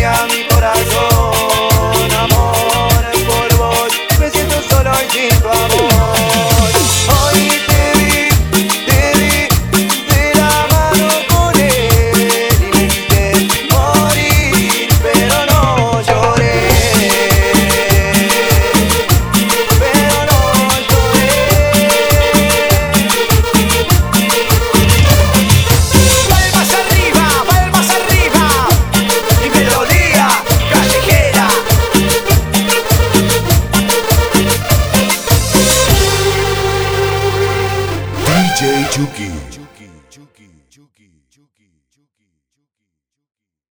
mi corazón. Juki.